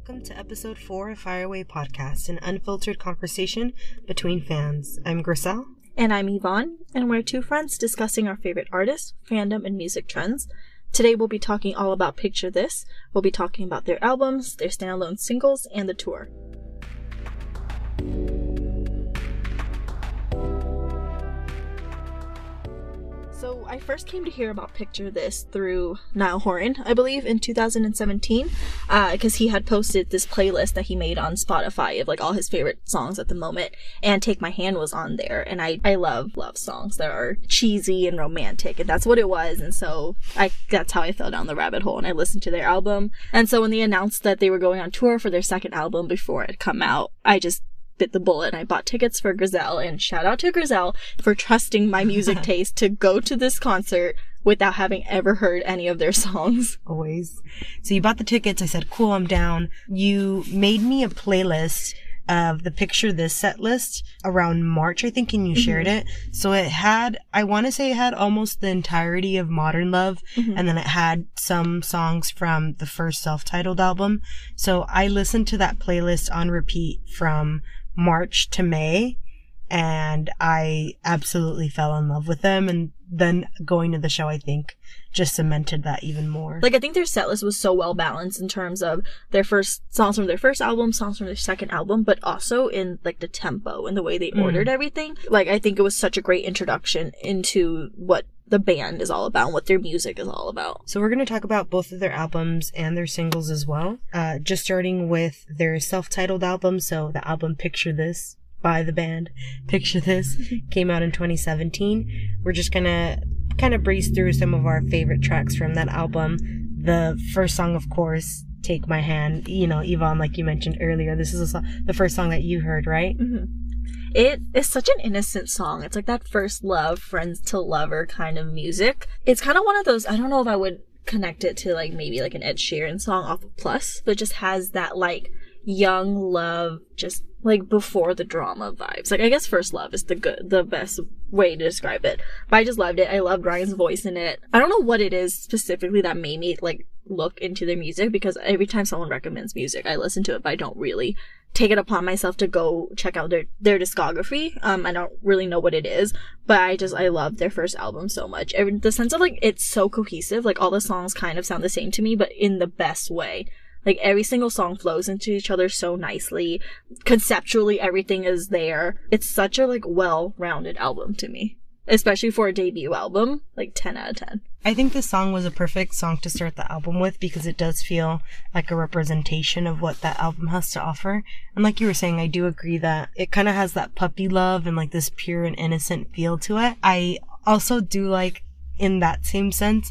Welcome to episode four of Fireaway Podcast, an unfiltered conversation between fans. I'm Griselle. And I'm Yvonne, and we're two friends discussing our favorite artists, fandom, and music trends. Today we'll be talking all about Picture This. We'll be talking about their albums, their standalone singles, and the tour. I first came to hear about Picture This through Niall Horan, I believe, in 2017, because uh, he had posted this playlist that he made on Spotify of like all his favorite songs at the moment, and Take My Hand was on there, and I I love love songs that are cheesy and romantic, and that's what it was, and so I that's how I fell down the rabbit hole, and I listened to their album, and so when they announced that they were going on tour for their second album before it come out, I just bit the bullet and I bought tickets for Grizel. and shout out to Grizel for trusting my music taste to go to this concert without having ever heard any of their songs. Always. So you bought the tickets. I said, cool, I'm down. You made me a playlist of the picture this set list around March, I think, and you mm-hmm. shared it. So it had, I want to say it had almost the entirety of Modern Love, mm-hmm. and then it had some songs from the first self-titled album. So I listened to that playlist on repeat from March to May and I absolutely fell in love with them. And then going to the show, I think just cemented that even more. Like, I think their set list was so well balanced in terms of their first songs from their first album, songs from their second album, but also in like the tempo and the way they mm. ordered everything. Like, I think it was such a great introduction into what the band is all about what their music is all about. So we're going to talk about both of their albums and their singles as well. Uh, just starting with their self-titled album. So the album Picture This by the band Picture This came out in 2017. We're just going to kind of breeze through some of our favorite tracks from that album. The first song, of course, Take My Hand. You know, Yvonne, like you mentioned earlier, this is song, the first song that you heard, right? Mm-hmm. It is such an innocent song. It's like that first love, friends to lover kind of music. It's kind of one of those, I don't know if I would connect it to like maybe like an Ed Sheeran song off of Plus, but just has that like young love, just like before the drama vibes. Like I guess first love is the good, the best way to describe it. But I just loved it. I loved Ryan's voice in it. I don't know what it is specifically that made me like look into their music because every time someone recommends music, I listen to it, but I don't really take it upon myself to go check out their their discography. Um, I don't really know what it is, but I just I love their first album so much. Every, the sense of like it's so cohesive. Like all the songs kind of sound the same to me, but in the best way. Like every single song flows into each other so nicely. Conceptually, everything is there. It's such a like well-rounded album to me especially for a debut album, like 10 out of 10. I think this song was a perfect song to start the album with because it does feel like a representation of what that album has to offer. And like you were saying, I do agree that it kind of has that puppy love and like this pure and innocent feel to it. I also do like, in that same sense,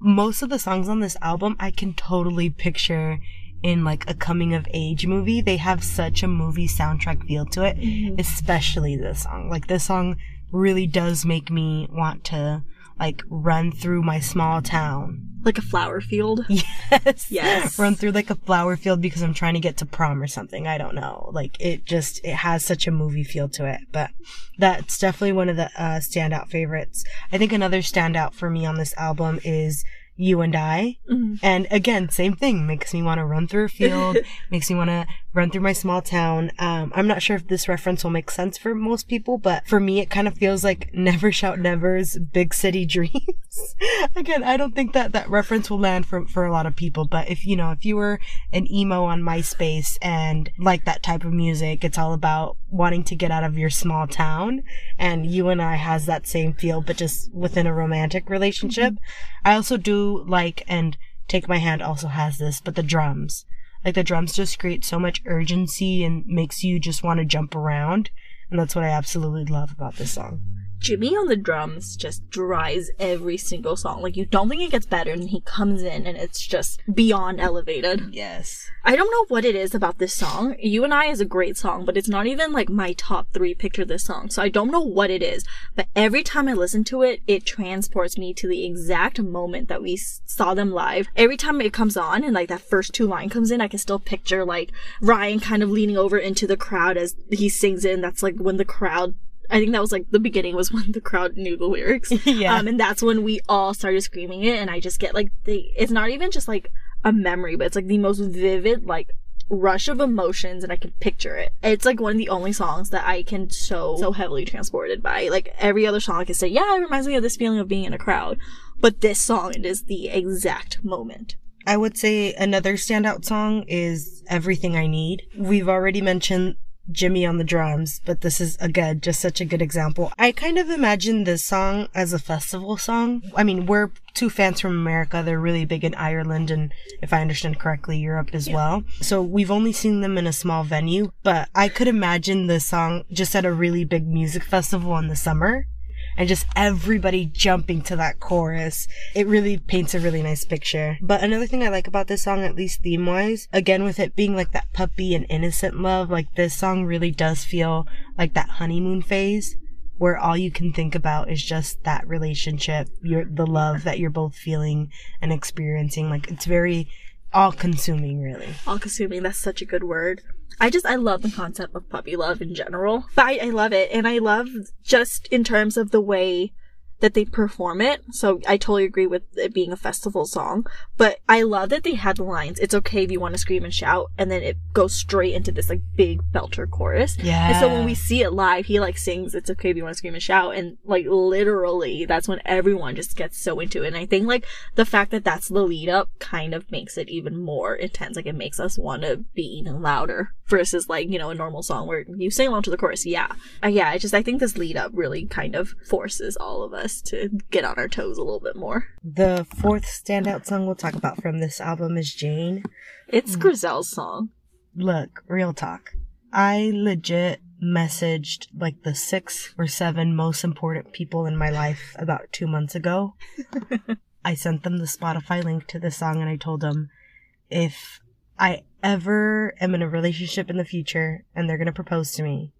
most of the songs on this album I can totally picture in like a coming of age movie. They have such a movie soundtrack feel to it, mm-hmm. especially this song. Like this song really does make me want to like run through my small town. Like a flower field? Yes. Yes. Run through like a flower field because I'm trying to get to prom or something. I don't know. Like it just, it has such a movie feel to it. But that's definitely one of the uh, standout favorites. I think another standout for me on this album is you and I. Mm-hmm. And again, same thing. Makes me want to run through a field. makes me want to run through my small town. Um, I'm not sure if this reference will make sense for most people, but for me, it kind of feels like Never Shout Never's Big City Dreams. again, I don't think that that reference will land for, for a lot of people, but if, you know, if you were an emo on MySpace and like that type of music, it's all about wanting to get out of your small town. And you and I has that same feel, but just within a romantic relationship. Mm-hmm. I also do like, and Take My Hand also has this, but the drums. Like the drums just create so much urgency and makes you just want to jump around. And that's what I absolutely love about this song. Jimmy on the drums just dries every single song. Like you don't think it gets better and he comes in and it's just beyond elevated. Yes. I don't know what it is about this song. You and I is a great song, but it's not even like my top three picture of this song. So I don't know what it is, but every time I listen to it, it transports me to the exact moment that we saw them live. Every time it comes on and like that first two line comes in, I can still picture like Ryan kind of leaning over into the crowd as he sings in. That's like when the crowd I think that was like the beginning was when the crowd knew the lyrics. yeah. Um, and that's when we all started screaming it. And I just get like the, it's not even just like a memory, but it's like the most vivid, like rush of emotions and I can picture it. It's like one of the only songs that I can so so heavily transported by. Like every other song I can say, yeah, it reminds me of this feeling of being in a crowd. But this song, it is the exact moment. I would say another standout song is Everything I Need. We've already mentioned Jimmy on the drums, but this is again just such a good example. I kind of imagine this song as a festival song. I mean, we're two fans from America. They're really big in Ireland and if I understand correctly, Europe as yeah. well. So we've only seen them in a small venue, but I could imagine this song just at a really big music festival in the summer and just everybody jumping to that chorus. It really paints a really nice picture. But another thing I like about this song, at least theme wise, again with it being like that puppy and innocent love, like this song really does feel like that honeymoon phase where all you can think about is just that relationship, your the love that you're both feeling and experiencing. Like it's very all consuming really. All consuming, that's such a good word. I just I love the concept of puppy love in general. But I, I love it, and I love just in terms of the way that they perform it. So I totally agree with it being a festival song. But I love that they had the lines, it's okay if you want to scream and shout, and then it goes straight into this like big belter chorus. Yeah. And so when we see it live, he like sings, it's okay if you want to scream and shout. And like literally, that's when everyone just gets so into it. And I think like the fact that that's the lead up kind of makes it even more intense. Like it makes us want to be even louder versus like, you know, a normal song where you sing along to the chorus. Yeah. Uh, yeah. I just, I think this lead up really kind of forces all of us us to get on our toes a little bit more. The fourth standout song we'll talk about from this album is Jane. It's mm. Grizel's song. Look, real talk. I legit messaged like the six or seven most important people in my life about two months ago. I sent them the Spotify link to the song and I told them if I ever am in a relationship in the future and they're going to propose to me,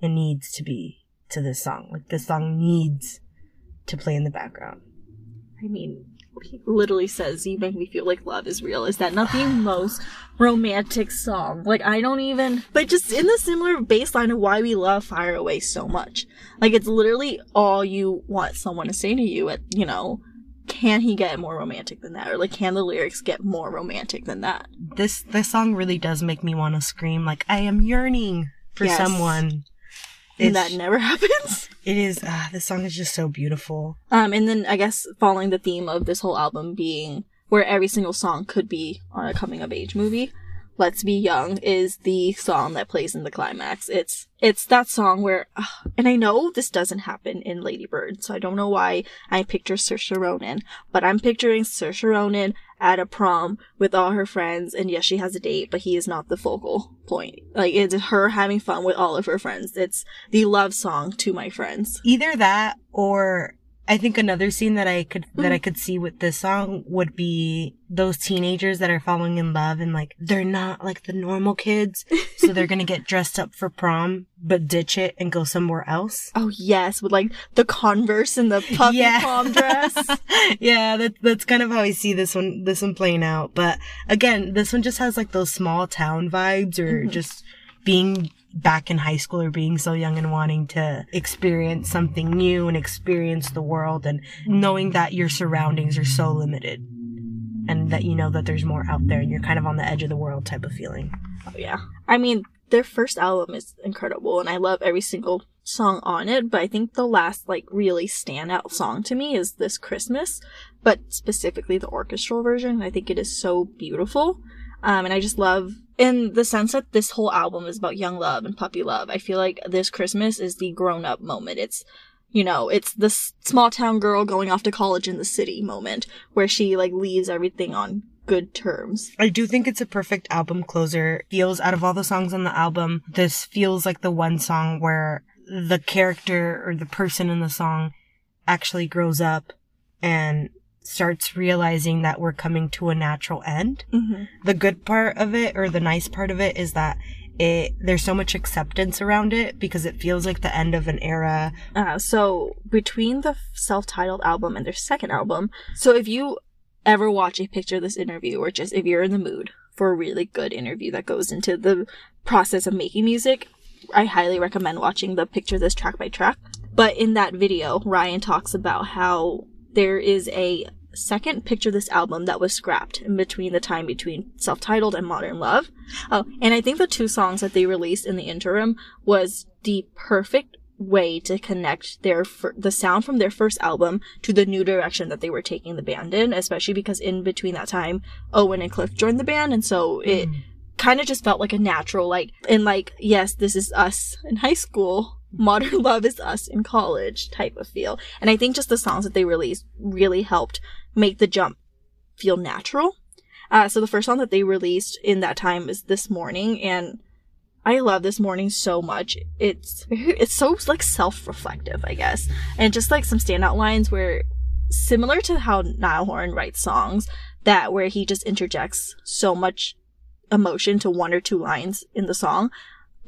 it needs to be to this song. Like this song needs to play in the background. I mean, he literally says, You make me feel like love is real. Is that not the most romantic song? Like, I don't even, but just in the similar baseline of why we love Fire Away so much. Like, it's literally all you want someone to say to you at, you know, can he get more romantic than that? Or like, can the lyrics get more romantic than that? This, this song really does make me want to scream, like, I am yearning for yes. someone and that never happens. It is. Uh, this song is just so beautiful. Um, and then I guess following the theme of this whole album being where every single song could be on a coming of age movie. Let's Be Young is the song that plays in the climax. It's it's that song where, and I know this doesn't happen in Lady Bird, so I don't know why I picture Saoirse Ronan, but I'm picturing Saoirse Ronan at a prom with all her friends, and yes, she has a date, but he is not the focal point. Like it's her having fun with all of her friends. It's the love song to my friends. Either that or I think another scene that I could that I mm-hmm. could see with this song would be those teenagers that are falling in love and like they're not like the normal kids, so they're gonna get dressed up for prom but ditch it and go somewhere else. Oh yes, with like the Converse and the puffy yeah. prom dress. yeah, that, that's kind of how I see this one this one playing out. But again, this one just has like those small town vibes or mm-hmm. just being back in high school or being so young and wanting to experience something new and experience the world and knowing that your surroundings are so limited and that you know that there's more out there and you're kind of on the edge of the world type of feeling. Oh yeah. I mean, their first album is incredible and I love every single song on it, but I think the last like really standout song to me is this Christmas, but specifically the orchestral version. I think it is so beautiful. Um, and I just love in the sense that this whole album is about young love and puppy love. I feel like this Christmas is the grown up moment. It's, you know, it's the small town girl going off to college in the city moment where she like leaves everything on good terms. I do think it's a perfect album closer. Feels out of all the songs on the album, this feels like the one song where the character or the person in the song actually grows up and starts realizing that we're coming to a natural end. Mm-hmm. The good part of it or the nice part of it is that it there's so much acceptance around it because it feels like the end of an era. Uh, so between the self-titled album and their second album, so if you ever watch a picture of this interview or just if you're in the mood for a really good interview that goes into the process of making music, I highly recommend watching the picture this track by track. But in that video, Ryan talks about how there is a second Picture This album that was scrapped in between the time between self titled and Modern Love. Oh, and I think the two songs that they released in the interim was the perfect way to connect their fir- the sound from their first album to the new direction that they were taking the band in especially because in between that time Owen and Cliff joined the band and so it Mm. kind of just felt like a natural like and like yes this is us in high school modern love is us in college type of feel. And i think just the songs that they released really helped make the jump feel natural. Uh, so the first song that they released in that time is this morning and i love this morning so much. It's it's so like self-reflective i guess. And just like some standout lines where similar to how Niall Horan writes songs that where he just interjects so much emotion to one or two lines in the song.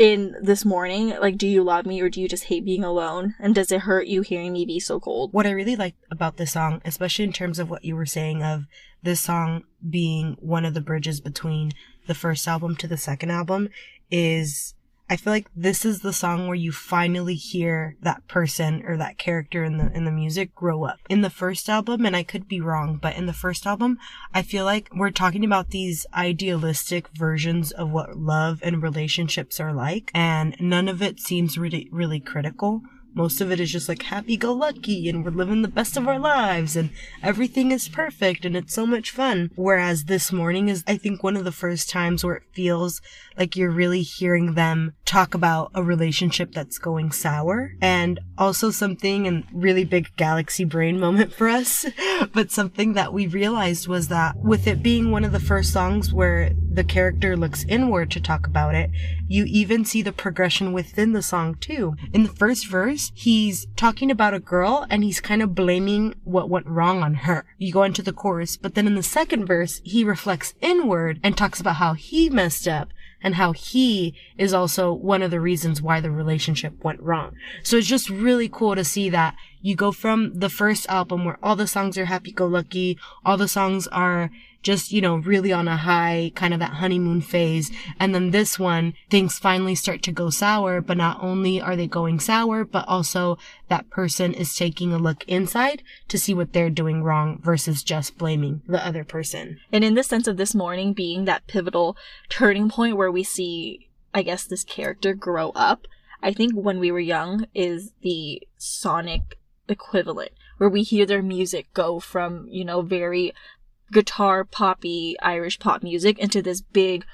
In this morning, like, do you love me or do you just hate being alone? And does it hurt you hearing me be so cold? What I really like about this song, especially in terms of what you were saying of this song being one of the bridges between the first album to the second album, is I feel like this is the song where you finally hear that person or that character in the in the music grow up. In the first album, and I could be wrong, but in the first album, I feel like we're talking about these idealistic versions of what love and relationships are like, and none of it seems really really critical. Most of it is just like happy go lucky and we're living the best of our lives and everything is perfect and it's so much fun. Whereas this morning is, I think, one of the first times where it feels like you're really hearing them talk about a relationship that's going sour and also something and really big galaxy brain moment for us. but something that we realized was that with it being one of the first songs where the character looks inward to talk about it, you even see the progression within the song too. In the first verse, he's talking about a girl and he's kind of blaming what went wrong on her. You go into the chorus, but then in the second verse, he reflects inward and talks about how he messed up and how he is also one of the reasons why the relationship went wrong. So it's just really cool to see that you go from the first album where all the songs are happy go lucky, all the songs are just, you know, really on a high, kind of that honeymoon phase. And then this one, things finally start to go sour, but not only are they going sour, but also that person is taking a look inside to see what they're doing wrong versus just blaming the other person. And in the sense of this morning being that pivotal turning point where we see, I guess, this character grow up, I think when we were young is the sonic equivalent where we hear their music go from, you know, very guitar poppy Irish pop music into this big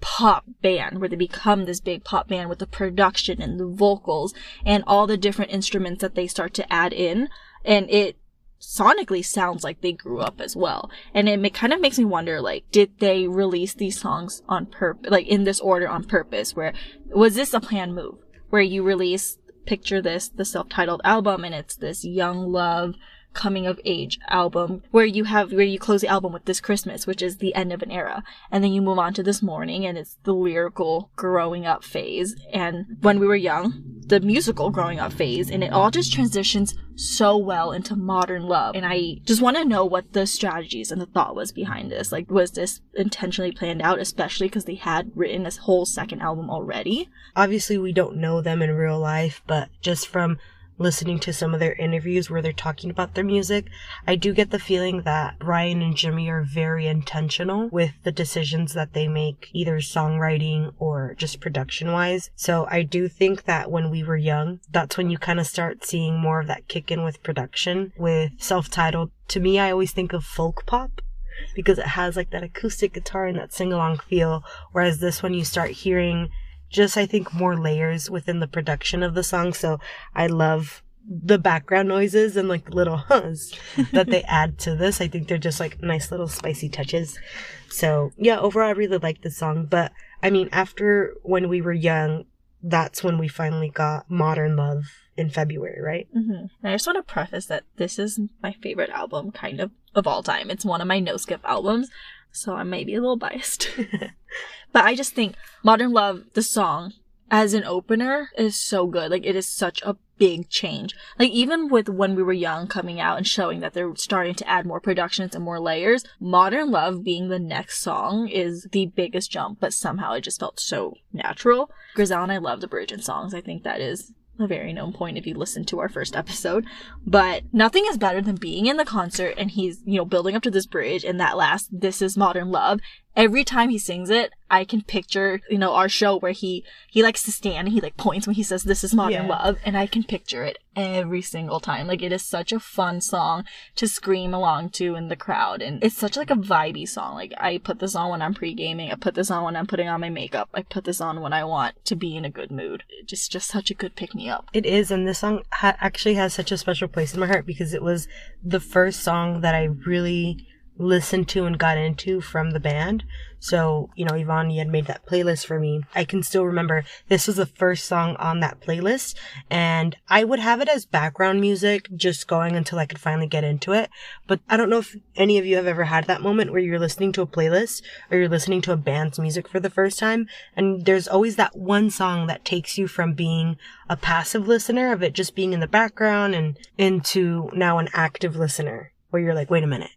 pop band where they become this big pop band with the production and the vocals and all the different instruments that they start to add in. And it sonically sounds like they grew up as well. And it kind of makes me wonder like did they release these songs on purpose like in this order on purpose where was this a planned move where you release picture this the self-titled album and it's this young love coming of age album where you have where you close the album with this christmas which is the end of an era. And then you move on to this morning and it's the lyrical growing up phase. And when we were young the musical growing up phase and it all just transitions so well into modern love. And i just want to know what the strategies and the thought was behind this. Like was this intentionally planned out especially because they had written this whole second album already? Obviously, we don't know them in real life, but just from listening to some of their interviews where they're talking about their music, I do get the feeling that Ryan and Jimmy are very intentional with the decisions that they make, either songwriting or just production wise. So I do think that when we were young, that's when you kind of start seeing more of that kick in with production with self-titled. To me, I always think of folk pop because it has like that acoustic guitar and that sing along feel. Whereas this one, you start hearing just, I think, more layers within the production of the song. So I love the background noises and like little huhs that they add to this. I think they're just like nice little spicy touches. So yeah, overall, I really like this song. But I mean, after when we were young, that's when we finally got Modern Love in February, right? Mm-hmm. And I just want to preface that this is my favorite album, kind of, of all time. It's one of my no skip albums, so I may be a little biased. but I just think Modern Love, the song, as an opener, is so good. Like, it is such a big change. Like, even with When We Were Young coming out and showing that they're starting to add more productions and more layers, Modern Love being the next song is the biggest jump, but somehow it just felt so natural. Grizel and I love the bridge and songs. I think that is a very known point if you listen to our first episode. But nothing is better than being in the concert and he's, you know, building up to this bridge and that last, this is modern love every time he sings it, I can picture, you know, our show where he, he likes to stand and he like points when he says, this is modern yeah. love. And I can picture it every single time. Like it is such a fun song to scream along to in the crowd. And it's such like a vibey song. Like I put this on when I'm pre-gaming. I put this on when I'm putting on my makeup. I put this on when I want to be in a good mood. It's just, just such a good pick me up. It is. And this song ha- actually has such a special place in my heart because it was the first song that I really listened to and got into from the band. So, you know, Yvonne, you had made that playlist for me. I can still remember this was the first song on that playlist and I would have it as background music just going until I could finally get into it. But I don't know if any of you have ever had that moment where you're listening to a playlist or you're listening to a band's music for the first time and there's always that one song that takes you from being a passive listener of it just being in the background and into now an active listener where you're like, wait a minute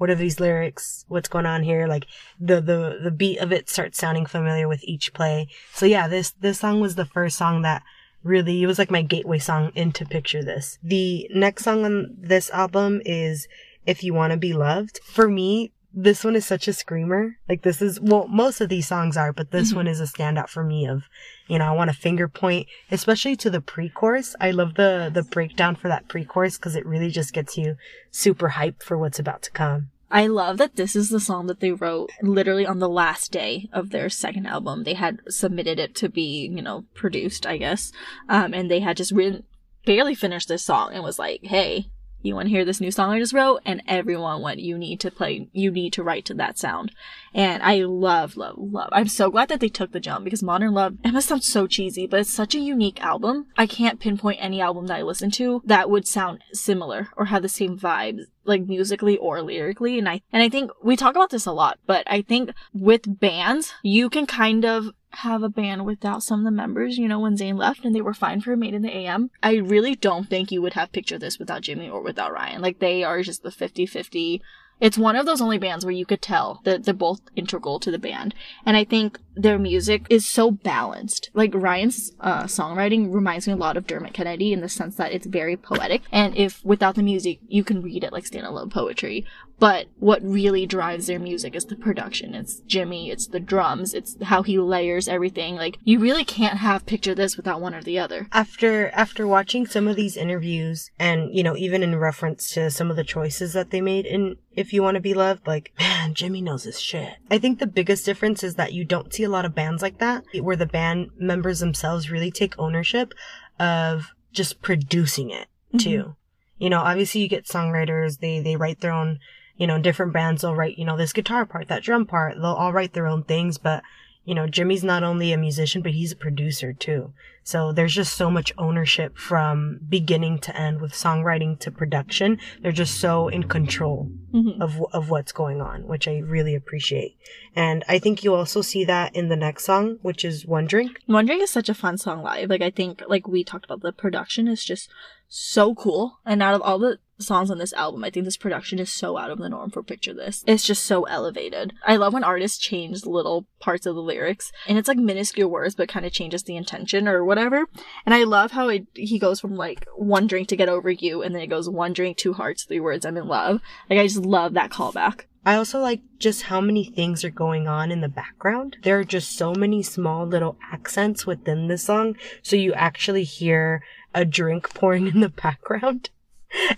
what are these lyrics? What's going on here? Like the, the, the beat of it starts sounding familiar with each play. So yeah, this, this song was the first song that really, it was like my gateway song into Picture This. The next song on this album is If You Wanna Be Loved. For me, this one is such a screamer. Like this is, well, most of these songs are, but this mm-hmm. one is a standout for me of, you know, I want to finger point, especially to the pre-chorus. I love the, the breakdown for that pre-chorus because it really just gets you super hyped for what's about to come. I love that this is the song that they wrote literally on the last day of their second album. They had submitted it to be, you know, produced, I guess. Um, and they had just written, barely finished this song and was like, hey, you want to hear this new song I just wrote? And everyone went, you need to play, you need to write to that sound. And I love, love, love. I'm so glad that they took the jump because Modern Love, it must sound so cheesy, but it's such a unique album. I can't pinpoint any album that I listen to that would sound similar or have the same vibes like musically or lyrically and I and I think we talk about this a lot but I think with bands you can kind of have a band without some of the members, you know, when Zayn left and they were fine for Made in the AM. I really don't think you would have pictured this without Jimmy or without Ryan. Like they are just the 50-50 it's one of those only bands where you could tell that they're both integral to the band. And I think their music is so balanced. Like Ryan's uh, songwriting reminds me a lot of Dermot Kennedy in the sense that it's very poetic. And if without the music, you can read it like standalone poetry. But what really drives their music is the production. It's Jimmy, it's the drums, it's how he layers everything. Like you really can't have picture this without one or the other. After after watching some of these interviews and you know even in reference to some of the choices that they made in if you want to be loved, like, man, Jimmy knows his shit. I think the biggest difference is that you don't see a lot of bands like that where the band members themselves really take ownership of just producing it too. Mm-hmm. You know, obviously you get songwriters, they, they write their own you know, different bands will write, you know, this guitar part, that drum part. They'll all write their own things, but, you know, Jimmy's not only a musician, but he's a producer too. So there's just so much ownership from beginning to end with songwriting to production. They're just so in control mm-hmm. of, of what's going on, which I really appreciate. And I think you also see that in the next song, which is One Drink. One Drink is such a fun song live. Like I think, like we talked about, the production is just so cool. And out of all the songs on this album, I think this production is so out of the norm for Picture This. It's just so elevated. I love when artists change little parts of the lyrics and it's like minuscule words, but kind of changes the intention or whatever. And I love how it, he goes from like one drink to get over you and then it goes one drink, two hearts, three words, I'm in love. Like I just love that callback. I also like just how many things are going on in the background. There are just so many small little accents within the song. So you actually hear a drink pouring in the background.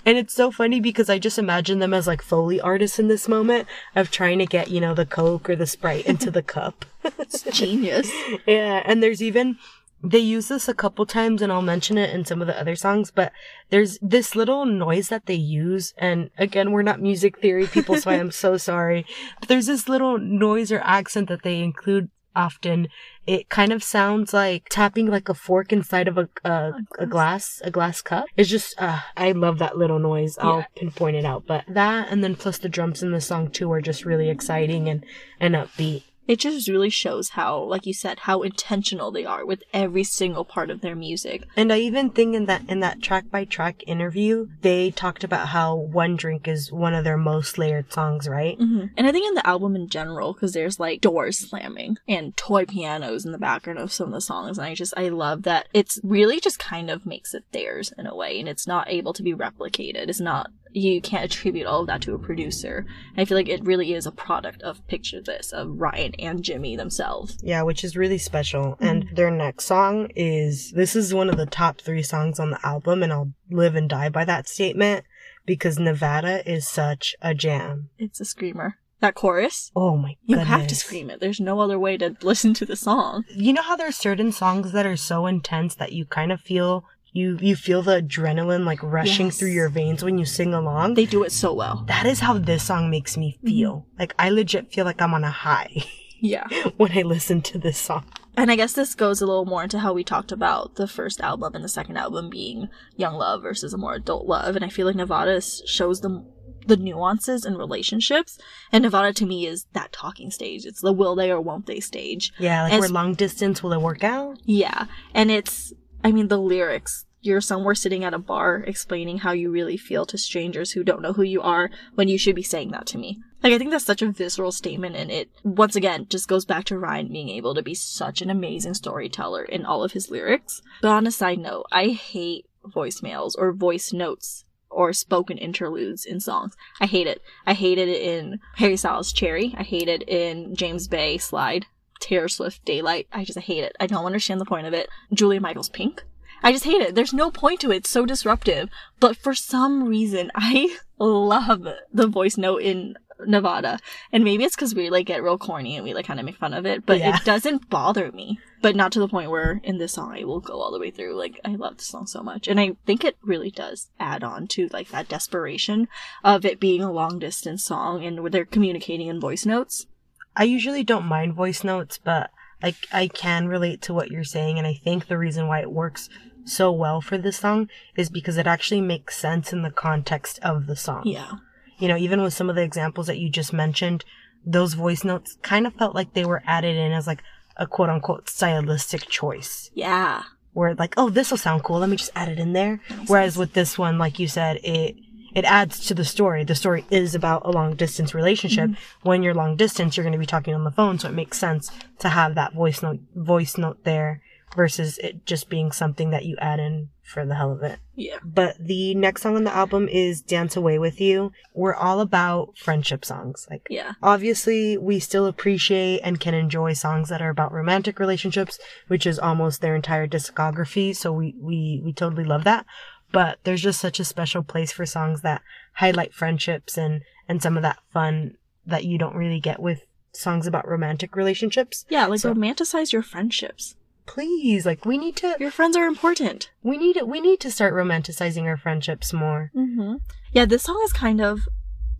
And it's so funny because I just imagine them as like Foley artists in this moment of trying to get, you know, the Coke or the Sprite into the cup. it's genius. Yeah. And there's even, they use this a couple times and I'll mention it in some of the other songs, but there's this little noise that they use. And again, we're not music theory people, so I am so sorry. But there's this little noise or accent that they include often it kind of sounds like tapping like a fork inside of a a, a glass a glass cup. It's just uh, i love that little noise i'll yeah. pinpoint it out but that and then plus the drums in the song too are just really exciting and and upbeat it just really shows how, like you said, how intentional they are with every single part of their music. And I even think in that in that track by track interview, they talked about how One Drink is one of their most layered songs, right? Mm-hmm. And I think in the album in general, because there's like doors slamming and toy pianos in the background of some of the songs, and I just I love that it's really just kind of makes it theirs in a way, and it's not able to be replicated. It's not you can't attribute all of that to a producer. And I feel like it really is a product of Picture This, of Ryan and Jimmy themselves. Yeah, which is really special. Mm-hmm. And their next song is this is one of the top three songs on the album, and I'll live and die by that statement because Nevada is such a jam. It's a screamer. That chorus. Oh my You have to scream it. There's no other way to listen to the song. You know how there's certain songs that are so intense that you kind of feel you you feel the adrenaline like rushing yes. through your veins when you sing along. They do it so well. That is how this song makes me mm-hmm. feel. Mm-hmm. Like I legit feel like I'm on a high. Yeah. when I listen to this song. And I guess this goes a little more into how we talked about the first album and the second album being young love versus a more adult love. And I feel like Nevada shows the the nuances in relationships. And Nevada to me is that talking stage. It's the will they or won't they stage. Yeah, like we're long distance, will it work out? Yeah. And it's I mean, the lyrics, you're somewhere sitting at a bar explaining how you really feel to strangers who don't know who you are when you should be saying that to me. Like, I think that's such a visceral statement, and it, once again, just goes back to Ryan being able to be such an amazing storyteller in all of his lyrics. But on a side note, I hate voicemails or voice notes or spoken interludes in songs. I hate it. I hated it in Harry Styles' Cherry. I hated it in James Bay Slide. Taylor Swift Daylight. I just hate it. I don't understand the point of it. Julia Michaels Pink. I just hate it. There's no point to it. It's so disruptive. But for some reason, I love the voice note in Nevada. And maybe it's because we like get real corny and we like kind of make fun of it, but yeah. it doesn't bother me. But not to the point where in this song I will go all the way through. Like I love the song so much. And I think it really does add on to like that desperation of it being a long distance song and where they're communicating in voice notes. I usually don't mind voice notes, but I, I can relate to what you're saying. And I think the reason why it works so well for this song is because it actually makes sense in the context of the song. Yeah. You know, even with some of the examples that you just mentioned, those voice notes kind of felt like they were added in as like a quote unquote stylistic choice. Yeah. Where like, oh, this will sound cool. Let me just add it in there. Whereas with this one, like you said, it, it adds to the story. The story is about a long distance relationship. Mm-hmm. When you're long distance, you're going to be talking on the phone. So it makes sense to have that voice note, voice note there versus it just being something that you add in for the hell of it. Yeah. But the next song on the album is Dance Away with You. We're all about friendship songs. Like, yeah. Obviously, we still appreciate and can enjoy songs that are about romantic relationships, which is almost their entire discography. So we, we, we totally love that. But there's just such a special place for songs that highlight friendships and, and some of that fun that you don't really get with songs about romantic relationships. Yeah, like so, romanticize your friendships. Please like we need to your friends are important. We need we need to start romanticizing our friendships more. Mm-hmm. yeah this song is kind of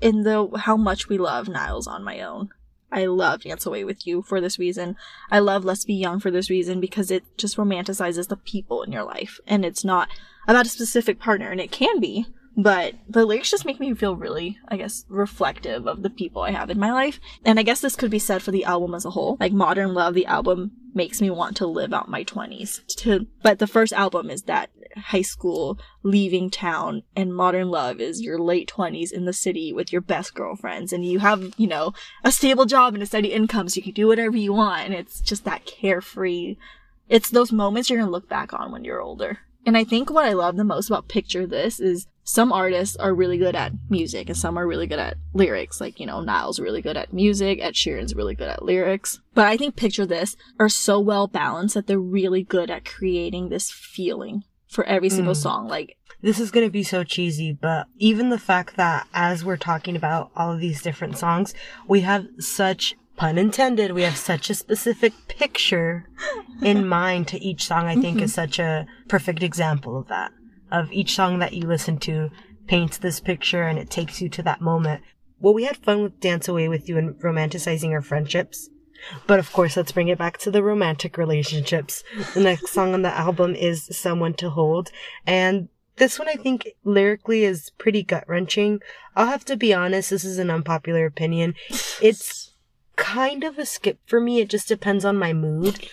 in the how much we love Niall's on my own. I love dance away with you for this reason. I love let's be young for this reason because it just romanticizes the people in your life and it's not about a specific partner and it can be but the lyrics just make me feel really, I guess, reflective of the people I have in my life. And I guess this could be said for the album as a whole. Like Modern Love, the album makes me want to live out my 20s. To, but the first album is that high school, leaving town, and Modern Love is your late 20s in the city with your best girlfriends. And you have, you know, a stable job and a steady income so you can do whatever you want. And it's just that carefree. It's those moments you're going to look back on when you're older. And I think what I love the most about Picture This is some artists are really good at music and some are really good at lyrics. Like, you know, Niall's really good at music, Ed Sheeran's really good at lyrics. But I think Picture This are so well balanced that they're really good at creating this feeling for every single mm. song. Like, this is going to be so cheesy, but even the fact that as we're talking about all of these different songs, we have such pun intended, we have such a specific picture in mind to each song, I think mm-hmm. is such a perfect example of that. Of each song that you listen to paints this picture and it takes you to that moment. Well, we had fun with Dance Away with You and romanticizing our friendships. But of course, let's bring it back to the romantic relationships. The next song on the album is Someone to Hold. And this one I think lyrically is pretty gut wrenching. I'll have to be honest, this is an unpopular opinion. It's kind of a skip for me. It just depends on my mood.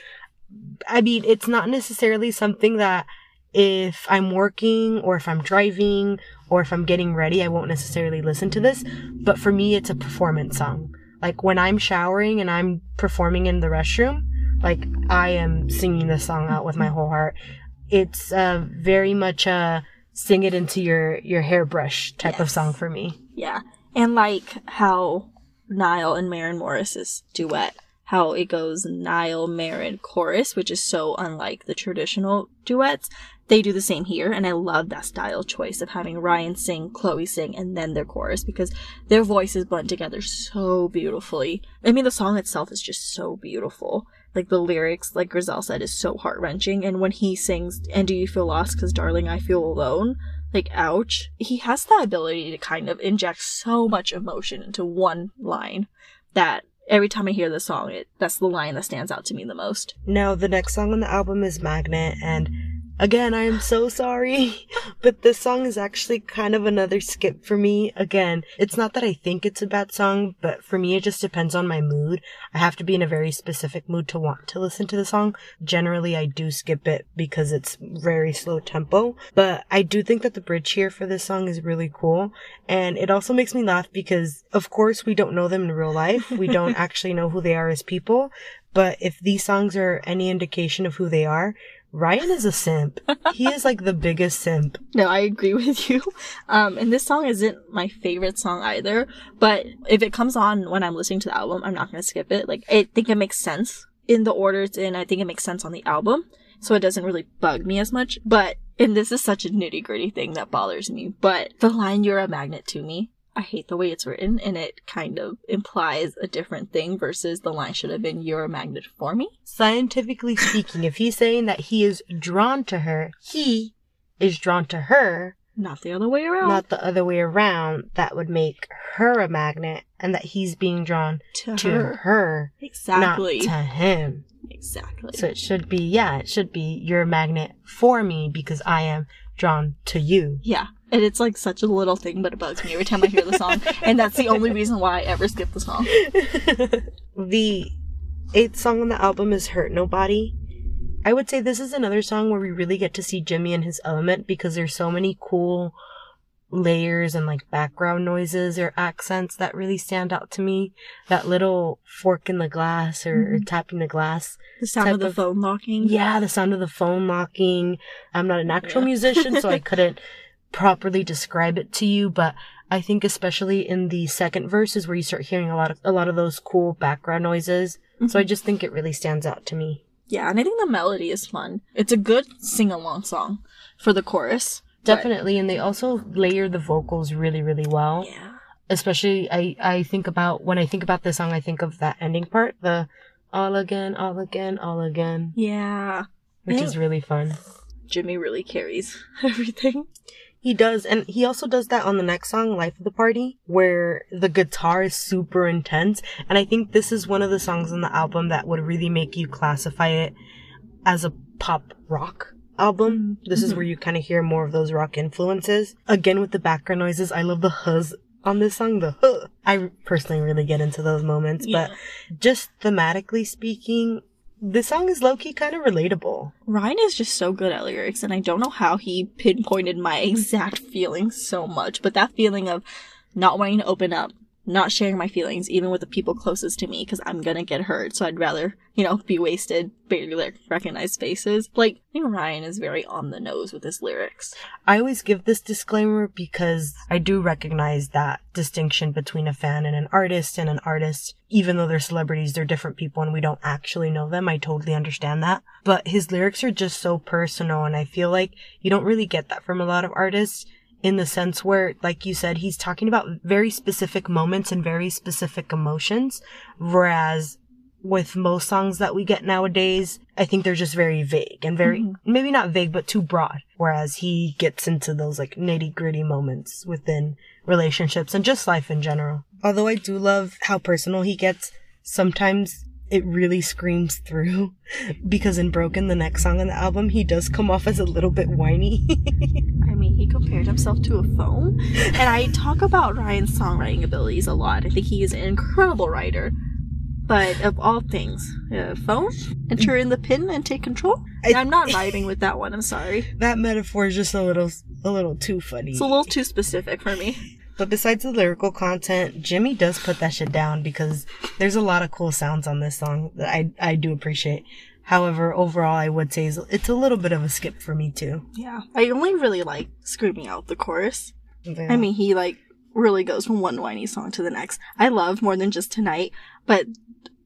I mean, it's not necessarily something that if I'm working or if I'm driving or if I'm getting ready, I won't necessarily listen to this. But for me, it's a performance song. Like when I'm showering and I'm performing in the restroom, like I am singing this song out with my whole heart. It's uh, very much a sing it into your your hairbrush type of song for me. Yeah. And like how Niall and Maren Morris's duet, how it goes Niall, Maren, chorus, which is so unlike the traditional duets. They do the same here, and I love that style choice of having Ryan sing, Chloe sing, and then their chorus because their voices blend together so beautifully. I mean, the song itself is just so beautiful. Like the lyrics, like Grizel said, is so heart wrenching. And when he sings, "And do you feel lost? Cause darling, I feel alone," like ouch. He has that ability to kind of inject so much emotion into one line that every time i hear the song it that's the line that stands out to me the most. Now, the next song on the album is Magnet, and again, I am so sorry, but this song is actually kind of another skip for me. Again, it's not that I think it's a bad song, but for me, it just depends on my mood. I have to be in a very specific mood to want to listen to the song. Generally, I do skip it because it's very slow tempo, but I do think that the bridge here for this song is really cool, and it also makes me laugh because, of course, we don't know them in real life. We don't actually know who they are as people, but if these songs are any indication of who they are, Ryan is a simp. he is like the biggest simp. no i agree with you um and this song isn't my favorite song either but if it comes on when i'm listening to the album i'm not gonna skip it like i think it makes sense in the order it's in i think it makes sense on the album so it doesn't really bug me as much but and this is such a nitty gritty thing that bothers me but the line you're a magnet to me I hate the way it's written and it kind of implies a different thing versus the line should have been you're a magnet for me. Scientifically speaking, if he's saying that he is drawn to her, he is drawn to her, Not the other way around. not the other way around, that would make her a magnet, and that he's being drawn to, to her. her, Exactly. not to him. Exactly. So it should be, yeah, it should be you're a magnet for me because I am drawn to you. yeah. And it's like such a little thing, but it bugs me every time I hear the song. and that's the only reason why I ever skip the song. the eighth song on the album is Hurt Nobody. I would say this is another song where we really get to see Jimmy in his element because there's so many cool layers and like background noises or accents that really stand out to me. That little fork in the glass or, or mm-hmm. tapping the glass. The sound of the of- phone locking. Yeah, the sound of the phone locking. I'm not an actual Yeah. musician, so I couldn't properly describe it to you, but I think especially in the second verses where you start hearing a lot of a lot of those cool background noises. So I mm-hmm. just think it really stands out to me. Yeah, and I think the melody is fun. It's a good sing along song for the chorus. but- Definitely, and they also layer the vocals really, really well. Yeah. Especially, I I think about when I think about this song, I think of that ending part, the all again, all again, all again, Yeah. which is really fun. Jimmy really carries everything. He does, and he also does that on the next song, Life of the Party, where the guitar is super intense. And I think this is one of the songs on the album that would really make you classify it as a pop rock album. This is where you kind of hear more of those rock influences. Again, with the background noises, I love the huzz on this song, the huh. I personally really get into those moments, but just thematically speaking, this song is low key kind of relatable. Ryan is just so good at lyrics, and I don't know how he pinpointed my exact feelings so much, but that feeling of not wanting to open up, not sharing my feelings, even with the people closest to me, because I'm gonna get hurt, so I'd rather, you know, be wasted, barely like, recognize faces. Like, I think Ryan is very on the nose with his lyrics. I always give this disclaimer because I do recognize that distinction between a fan and an artist and an artist. Even though they're celebrities, they're different people and we don't actually know them. I totally understand that. But his lyrics are just so personal and I feel like you don't really get that from a lot of artists in the sense where, like you said, he's talking about very specific moments and very specific emotions. Whereas with most songs that we get nowadays, I think they're just very vague and very, mm-hmm. maybe not vague, but too broad. Whereas he gets into those like nitty gritty moments within relationships and just life in general. Although I do love how personal he gets, sometimes it really screams through because in Broken, the next song on the album, he does come off as a little bit whiny. I mean, he compared himself to a phone. And I talk about Ryan's songwriting abilities a lot. I think he is an incredible writer. But of all things, uh, phone, enter in the pin and take control. I- I'm not vibing with that one. I'm sorry. That metaphor is just a little, a little too funny. It's a little too specific for me. But besides the lyrical content, Jimmy does put that shit down because there's a lot of cool sounds on this song that I I do appreciate. However, overall, I would say it's a little bit of a skip for me too. Yeah, I only really like screaming out the chorus. I mean, he like really goes from one whiny song to the next. I love more than just tonight, but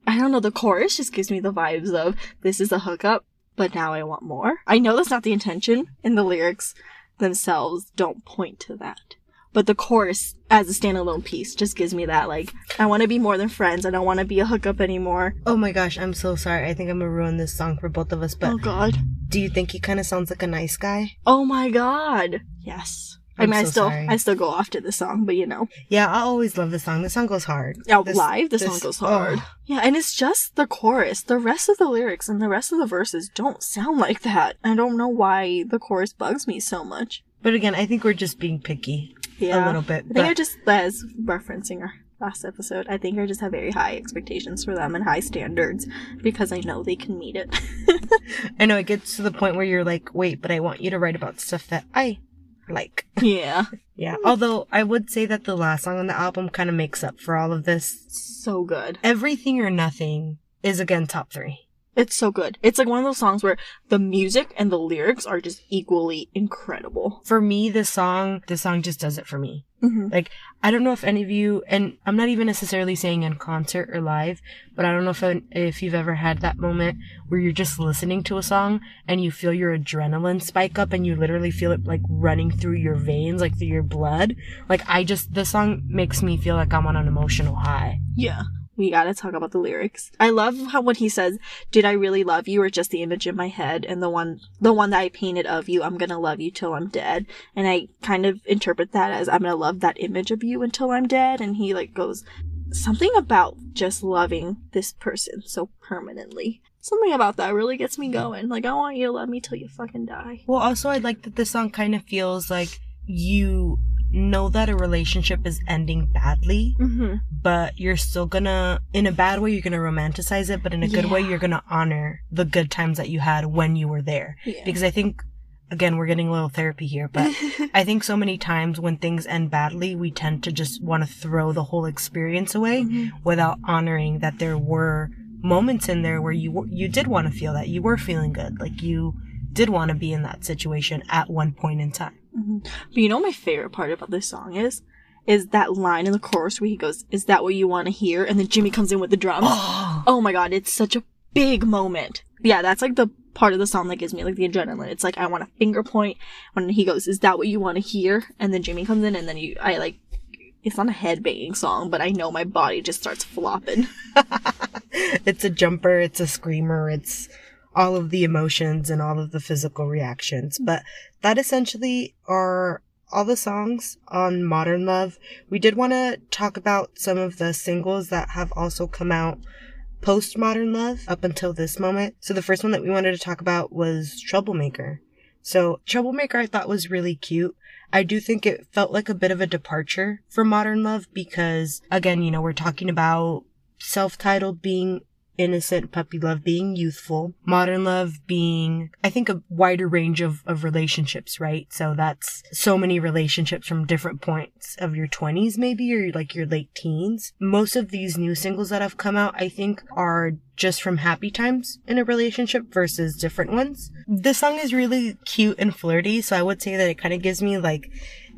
I don't know. The chorus just gives me the vibes of this is a hookup, but now I want more. I know that's not the intention, and the lyrics themselves don't point to that. But the chorus, as a standalone piece, just gives me that like I want to be more than friends. I don't want to be a hookup anymore. oh my gosh, I'm so sorry. I think I'm gonna ruin this song for both of us. But oh God. do you think he kind of sounds like a nice guy? Oh my God. Yes. I'm I'm mean, I still, sorry. I still go off to this song, but you know. Yeah, I always love this song. This song goes hard. Yeah, This- live the this- song goes hard oh. yeah and it's just the chorus the rest of the lyrics and the rest of the verses don't sound like that i don't know why the chorus bugs me so much But again, I think we're just being picky yeah a little bit. i think i just as referencing our last episode i think i just have very high expectations for them and high standards because i know they can meet it I know it gets to the point where you're like, wait, but I want you to write about stuff that I like. yeah Yeah. Although I would say that the last song on the album kind of makes up for all of this. so good Everything or Nothing is again top three. It's so good it's like one of those songs where the music and the lyrics are just equally incredible For me, this song, this song just does it for me. hmm Like, I don't know if any of you, and I'm not even necessarily saying in concert or live, but I don't know if, if you've ever had that moment where you're just listening to a song and you feel your adrenaline spike up and you literally feel it like running through your veins, like through your blood. Like, I just, the song makes me feel like I'm on an emotional high. Yeah. We gotta talk about the lyrics. I love how when he says, Did I really love you or just the image in my head? And the one the one that I painted of you, I'm gonna love you till I'm dead. And I kind of interpret that as I'm gonna love that image of you until I'm dead. And he like goes something about just loving this person so permanently. Something about that really gets me going. Like I want you to love me till you fucking die. Well, also, I like that this song kind of feels like you know that a relationship is ending badly, Mm-hmm. but you're still gonna, in a bad way, you're gonna romanticize it, but in a good way, you're gonna honor the good times that you had when you were there. Yeah. Because I think, again, we're getting a little therapy here, but I think so many times when things end badly, we tend to just want to throw the whole experience away Mhm. without honoring that there were moments in there where you you did want to feel that you were feeling good, like you did want to be in that situation at one point in time. Mhm. But you know what my favorite part about this song is? Is that line in the chorus where he goes, Is that what you want to hear? And then Jimmy comes in with the drums. Oh, oh my god, it's such a big moment. Yeah, that's like the part of the song that gives me like the adrenaline. It's like I want a finger point when he goes, Is that what you want to hear? And then Jimmy comes in and then you I like it's not a head banging song, but I know my body just starts flopping. it's a jumper, it's a screamer, it's all of the emotions and all of the physical reactions. But that essentially are all the songs on Modern Love. We did want to talk about some of the singles that have also come out post Modern Love up until this moment. So the first one that we wanted to talk about was Troublemaker. So Troublemaker I thought was really cute. I do think it felt like a bit of a departure from Modern Love because again, you know, we're talking about self-titled being innocent puppy love being youthful modern love being i think a wider range of, of relationships right? So that's so many relationships from different points of your 20s maybe or like your late teens. Most of these new singles that have come out i think are just from happy times in a relationship versus different ones. This song is really cute and flirty so i would say that it kind of gives me like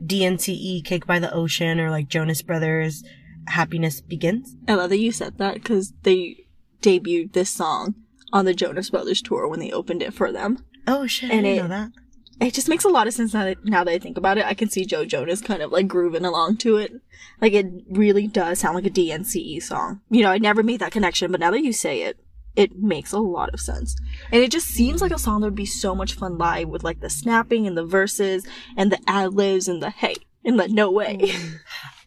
dnce cake by the ocean or like jonas brothers happiness begins. I love that you said that because they debuted this song on the Jonas Brothers tour when they opened it for them. oh shit And i didn't it- know that It just makes a lot of sense now that, now that I think about it. I can see Joe Jonas kind of like grooving along to it. Like it really does sound like a DNCE song. You know, I never made that connection, but now that you say it, it makes a lot of sense. And it just seems like a song that would be so much fun live with like the snapping and the verses and the ad libs and the hey and the no way.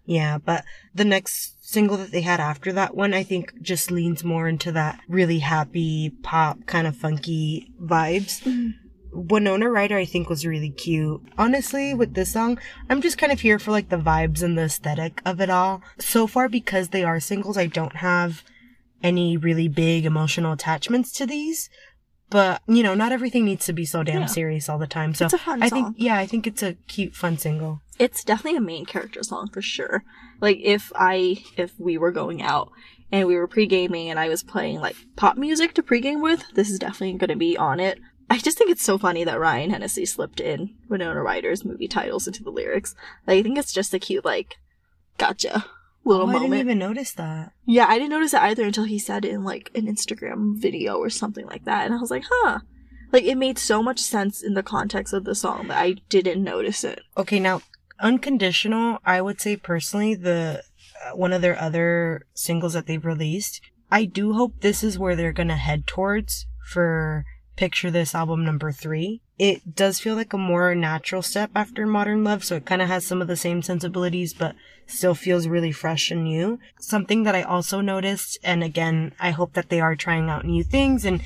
Yeah, but the next single that they had after that one, I think just leans more into that really happy pop kind of funky vibes. Mm-hmm. Winona Ryder, I think, was really cute. Honestly, with this song, I'm just kind of here for like the vibes and the aesthetic of it all. So far, because they are singles, I don't have any really big emotional attachments to these. But, you know, not everything needs to be so damn Yeah. serious all the time. So It's a fun I think, yeah, I think it's a cute, fun single. it's definitely a main character song for sure. Like if I if we were going out and we were pre-gaming and I was playing like pop music to pre-game with, this is definitely going to be on it. I just think it's so funny that Ryan Hennessy slipped in Winona Ryder's movie titles into the lyrics. Like I think it's just a cute like gotcha little oh, I didn't even notice that. Yeah, I didn't notice it either until he said it in like an Instagram video or something like that. And I was like, huh. Like it made so much sense in the context of the song that I didn't notice it. Okay, now unconditional. I would say personally, the uh, one of their other singles that they've released. I do hope this is where they're gonna head towards for Picture This album number three. It does feel like a more natural step after Modern Love, so it kind of has some of the same sensibilities, but still feels really fresh and new. Something that I also noticed, and again, I hope that they are trying out new things and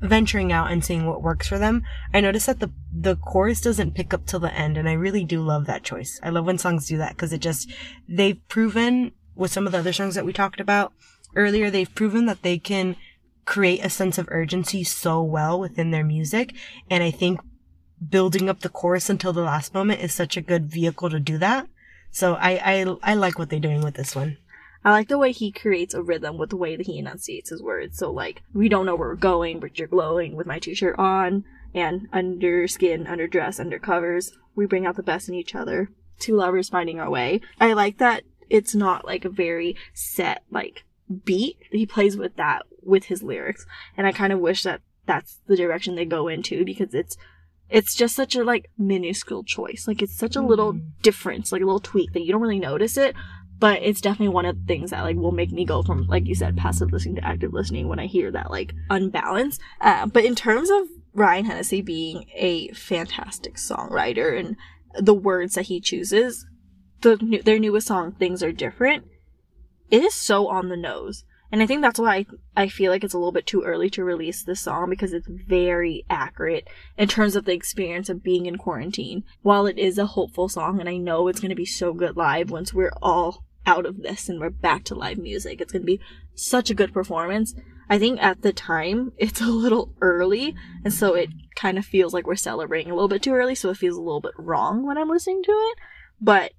venturing out and seeing what works for them. I noticed that the the chorus doesn't pick up till the end, and I really do love that choice. I love when songs do that because it just they've proven with some of the other songs that we talked about earlier, they've proven that they can create a sense of urgency so well within their music, and I think building up the chorus until the last moment is such a good vehicle to do that. So I I, I like what they're doing with this one. I like the way he creates a rhythm with the way that he enunciates his words. So like, we don't know where we're going, but you're glowing with my t-shirt on and under skin, under dress, under covers. We bring out the best in each other. Two lovers finding our way. I like that it's not like a very set like beat. He plays with that with his lyrics. And I kind of wish that that's the direction they go into because it's it's just such a like minuscule choice. Like it's such a little Mhm. difference, like a little tweak that you don't really notice it, but it's definitely one of the things that like will make me go from like you said passive listening to active listening when i hear that like unbalance uh, but in terms of ryan hennessy being a fantastic songwriter and the words that he chooses the new, their newest song things are different it is so on the nose. And i think that's why I, I feel like it's a little bit too early to release this song because it's very accurate in terms of the experience of being in quarantine. While it is a hopeful song and i know it's going to be so good live once we're all out of this and we're back to live music it's going to be such a good performance. I think at the time it's a little early and so it kind of feels like we're celebrating a little bit too early so it feels a little bit wrong when i'm listening to it. But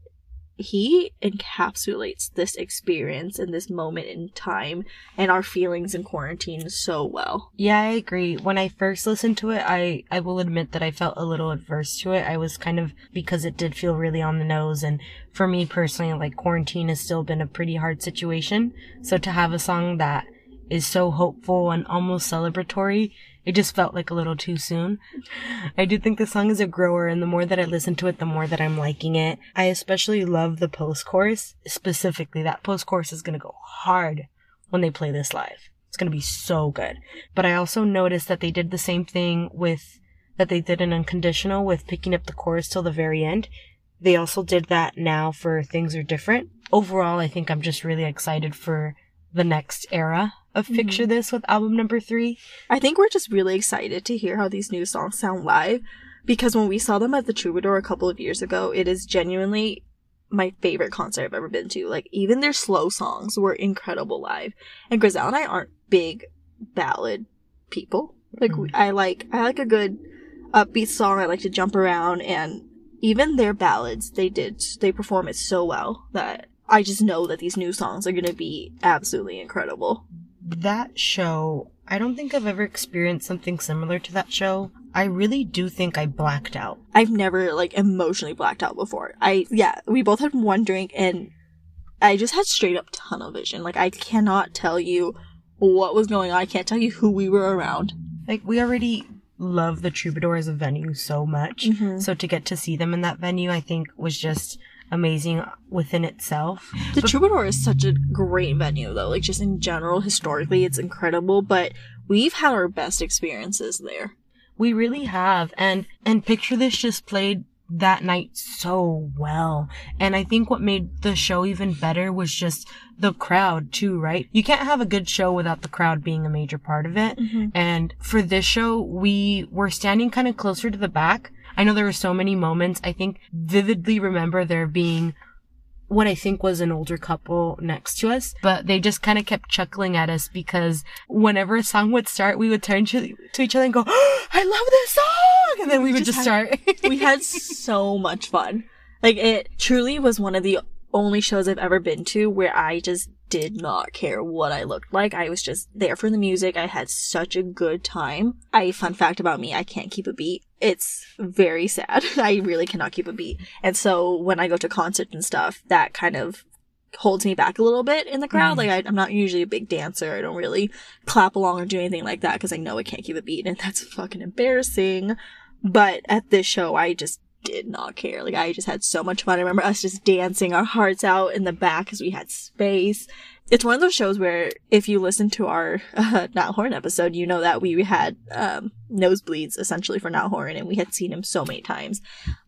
he encapsulates this experience and this moment in time and our feelings in quarantine so well. Yeah, I agree. When I first listened to it, I, I will admit that I felt a little adverse to it. I was kind of, because it did feel really on the nose. And for me personally, like quarantine has still been a pretty hard situation. So to have a song that is so hopeful and almost celebratory, it just felt like a little too soon. I do think the song is a grower, and the more that I listen to it, the more that I'm liking it. I especially love the post chorus. Specifically, that post chorus is gonna go hard when they play this live. It's gonna be so good. But I also noticed that they did the same thing with that they did an Unconditional with picking up the chorus till the very end. They also did that now for Things Are Different. Overall, I think I'm just really excited for the next era of Picture mm-hmm. This with album number three. I think we're just really excited to hear how these new songs sound live because when we saw them at the Troubadour a couple of years ago, it is genuinely my favorite concert I've ever been to. Like even their slow songs were incredible live. And Grizel and I aren't big ballad people. Like we, I like I like a good upbeat song. I like to jump around and even their ballads they did they perform it so well that I just know that these new songs are going to be absolutely incredible. That show, I don't think I've ever experienced something similar to that show. I really do think I blacked out. I've never like emotionally blacked out before. I yeah, we both had one drink and I just had straight up tunnel vision. Like I cannot tell you what was going on. I can't tell you who we were around. Like, we already love the Troubadour as a venue so much. Mhm. So to get to see them in that venue, I think was just amazing within itself. The Troubadour is such a great venue though. Like just in general, historically, it's incredible. But we've had our best experiences there. We really have. And, and Picture This just played that night so well. And I think what made the show even better was just the crowd too, right? You can't have a good show without the crowd being a major part of it. Mm-hmm. And for this show, we were standing kind of closer to the back. I know there were so many moments. I think vividly remember there being what I think was an older couple next to us, but they just kind of kept chuckling at us because whenever a song would start, we would turn to, to each other and go, oh, I love this song! And then we, would just, just had, start. we had so much fun. Like it truly was one of the only shows I've ever been to where I just did not care what I looked like. I was just there for the music. I had such a good time. I, fun fact about me, I can't keep a beat. It's very sad. I really cannot keep a beat. And so when I go to concerts and stuff, that kind of holds me back a little bit in the crowd. Mm. Like I, I'm not usually a big dancer. I don't really clap along or do anything like that because I know I can't keep a beat and that's fucking embarrassing. But at this show, I just did not care. Like I just had so much fun. I remember us just dancing our hearts out in the back because we had space. It's one of those shows where if you listen to our uh, Niall Horan episode, you know that we had um, nosebleeds essentially for Niall Horan, and we had seen him so many times,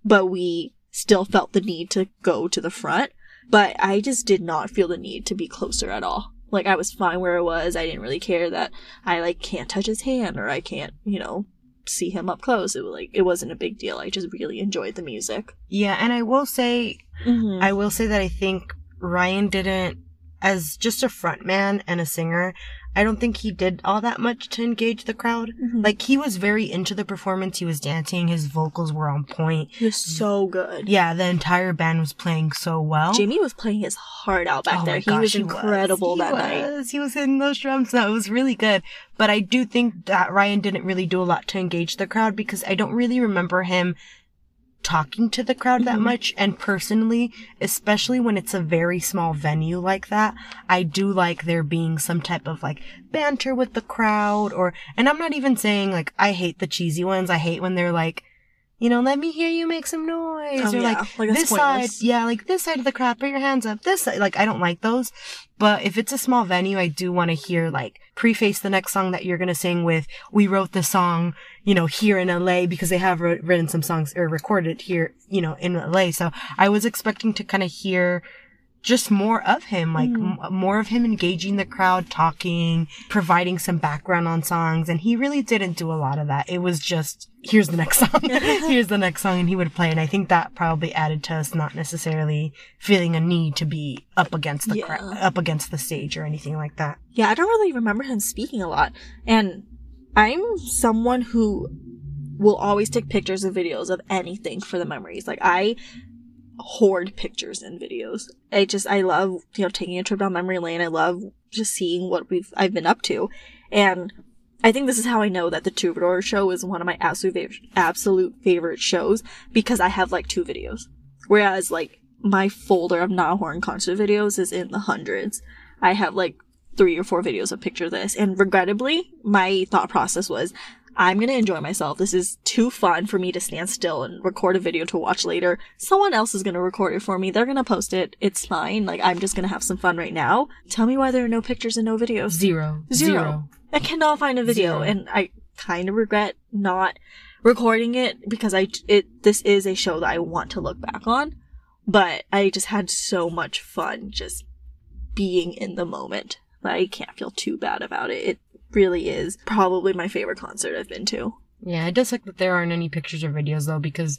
but we still felt the need to go to the front. But I just did not feel the need to be closer at all. Like I was fine where I was. I didn't really care that I like can't touch his hand or I can't, you know, see him up close. It was like it wasn't a big deal. I just really enjoyed the music. yeah, and I will say, Mm-hmm. I will say that I think Ryan didn't, as just a front man and a singer, I don't think he did all that much to engage the crowd. Mhm. Like he was very into the performance. He was dancing. His vocals were on point. he was so good. Yeah, the entire band was playing so well. Jamie was playing his heart out back Oh there. my He gosh, was incredible He that night. was. He was hitting those drums. That was really good. But I do think that Ryan didn't really do a lot to engage the crowd because I don't really remember him talking to the crowd that Mhm. much. And personally, especially when it's a very small venue like that, I do like there being some type of like banter with the crowd or, and I'm not even saying like I hate the cheesy ones. I hate when they're like, you know, let me hear you make some noise Oh, or yeah. like, Like, this side, yeah, like this side of the crowd, put your hands up. This side, like I don't like those. But if it's a small venue, I do want to hear like preface the next song that you're gonna sing with. We wrote the song, you know, here in LA because they have wrote, written some songs or recorded here, you know, in LA. So I was expecting to kind of hear just more of him, like Mm. m- more of him engaging the crowd, talking, providing some background on songs, and he really didn't do a lot of that. It was just here's the next song, here's the next song, and he would play. And I think that probably added to us not necessarily feeling a need to be up against the Yeah. crowd, up against the stage or anything like that. Yeah, I don't really remember him speaking a lot. And I'm someone who will always take pictures and videos of anything for the memories. Like I hoard pictures and videos. I just I love, you know, taking a trip down memory lane. I love just seeing what we've I've been up to. And I think this is how I know that the Troubadour show is one of my absolute favorite, absolute favorite shows because I have like two videos. Whereas like my folder of Niall Horan concert videos is in the hundreds. I have like three or four videos of picture this. And regrettably, my thought process was, I'm gonna enjoy myself. This is too fun for me to stand still and record a video to watch later. Someone else is gonna record it for me. They're gonna post it. It's fine. Like, I'm just gonna have some fun right now. Tell me why there are no pictures and no videos. Zero, Zero. I cannot find a video, Zero. and I kind of regret not recording it because I it this is a show that I want to look back on, but I just had so much fun just being in the moment. that I can't feel too bad about it. It really is probably my favorite concert I've been to. Yeah, it does suck that there aren't any pictures or videos though, because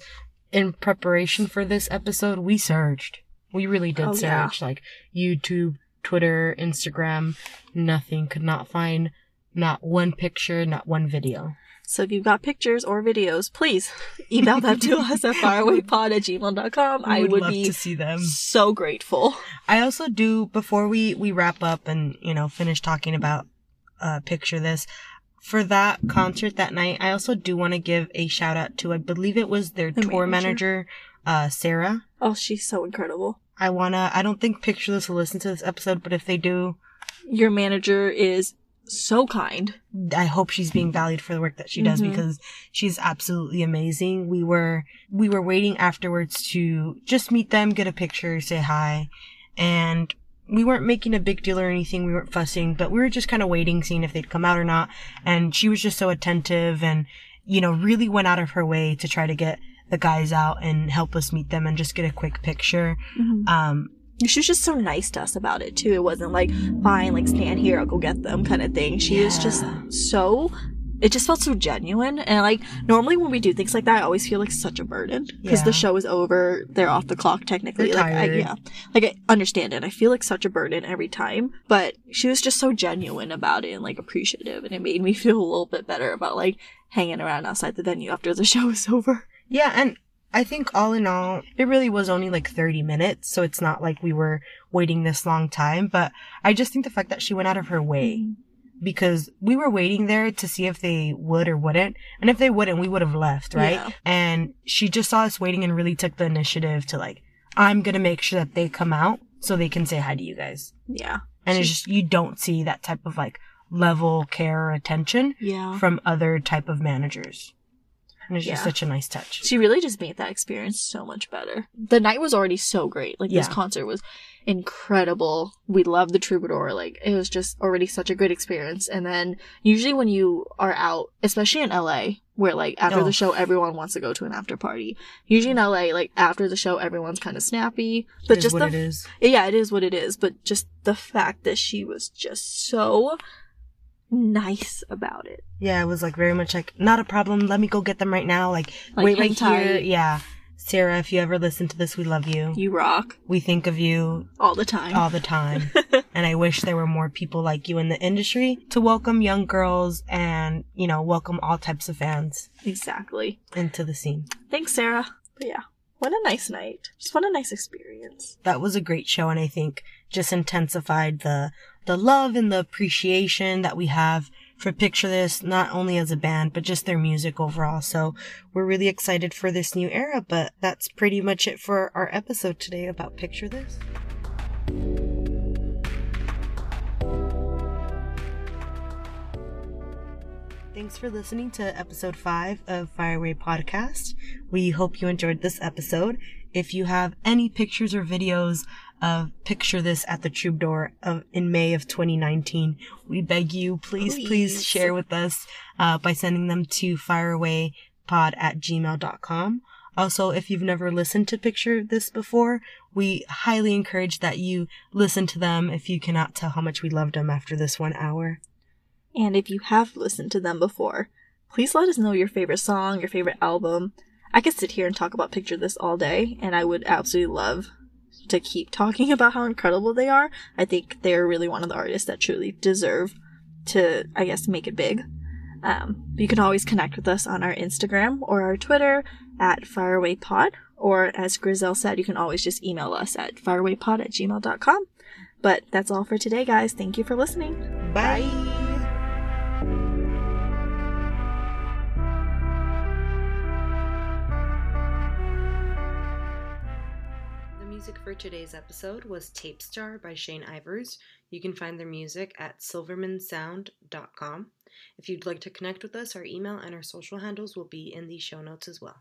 in preparation for this episode, we searched. We really did Oh, yeah. search, like YouTube, Twitter, Instagram. Nothing. Could not find not one picture, not one video. So if you've got pictures or videos, please email them to us at farawaypod at gmail.com. I would love be to see them. so grateful. I also do before we we wrap up and you know finish talking about uh picture this for that concert that night. I also do want to give a shout out to I believe it was their The tour manager? manager, uh Sarah. Oh, she's so incredible. I wanna. I don't think Picture This will listen to this episode, but if they do, Your manager is so kind. I hope she's being valued for the work that she does Mhm. because she's absolutely amazing. We were we were waiting afterwards to just meet them, get a picture, say hi, and we weren't making a big deal or anything. We weren't fussing, but we were just kind of waiting, seeing if they'd come out or not. And she was just so attentive and you know really went out of her way to try to get the guys out and help us meet them and just get a quick picture. Um, She was just so nice to us about it too. It wasn't like, fine, like stand here, I'll go get them kind of thing. She was just so it just felt so genuine. And like mm-hmm. normally when we do things like that, I always feel like such a burden because Yeah. the show is over. They're off the clock technically. Like I, yeah, like I understand it. I feel like such a burden every time, but she was just so genuine about it and like appreciative, and it made me feel a little bit better about like hanging around outside the venue after the show is over. Yeah, and I think all in all, it really was only like 30 minutes, so it's not like we were waiting this long time, but I just think the fact that she went out of her way mm-hmm. Because we were waiting there to see if they would or wouldn't, and if they wouldn't, we would have left, right? Yeah. And she just saw us waiting and really took the initiative to like, I'm gonna make sure that they come out so they can say hi to you guys. Yeah, And it's just, you don't see that type of like level care or attention yeah. from other type of managers. And it's just such a nice touch. She really just made that experience so much better. The night was already so great. Like this concert was incredible. We loved the troubadour. Like it was just already such a great experience. And then usually when you are out, especially in LA, where like after Oh. the show everyone wants to go to an after party. Usually in LA, like after the show everyone's kind of snappy. But It just what the it is. yeah, it is what it is. But just the fact that she was just so nice about it. Yeah, it was like very much like, not a problem. Let me go get them right now. Like, Like, wait right here. Yeah. Sarah, if you ever listen to this, we love you. You rock We think of you all the time. all the time. and I wish there were more people like you in the industry to welcome young girls and, you know, welcome all types of fans exactly. into the scene. Thanks, Sarah. But yeah, what a nice night. Just what a nice experience. That was a great show and I think just intensified the the love and the appreciation that we have for Picture This, not only as a band, but just their music overall. So we're really excited for this new era, but that's pretty much it for our episode today about Picture This. Thanks for listening to episode 5 of Fireway Podcast. We hope you enjoyed this episode. If you have any pictures or videos of Picture This at the Troubadour of, in May of 2019, we beg you, please, please, Please. share with us uh, by sending them to fireawaypod at gmail.com. Also, if you've never listened to Picture This before, we highly encourage that you listen to them if you cannot tell how much we loved them after this one hour. And if you have listened to them before, please let us know your favorite song, your favorite album. I could sit here and talk about Picture This all day, and I would absolutely love to keep talking about how incredible they are. I think they're really one of the artists that truly deserve to, I guess, make it big. Um, you can always connect with us on our Instagram or our Twitter at FirewayPod, or as Grizel said, you can always just email us at firewaypod at gmail.com. But that's all for today, guys. Thank you for listening. Bye. The for today's episode was Tape Star by Shane Ivers. You can find their music at silvermansound.com. If you'd like to connect with us, our email and our social handles will be in the show notes as well.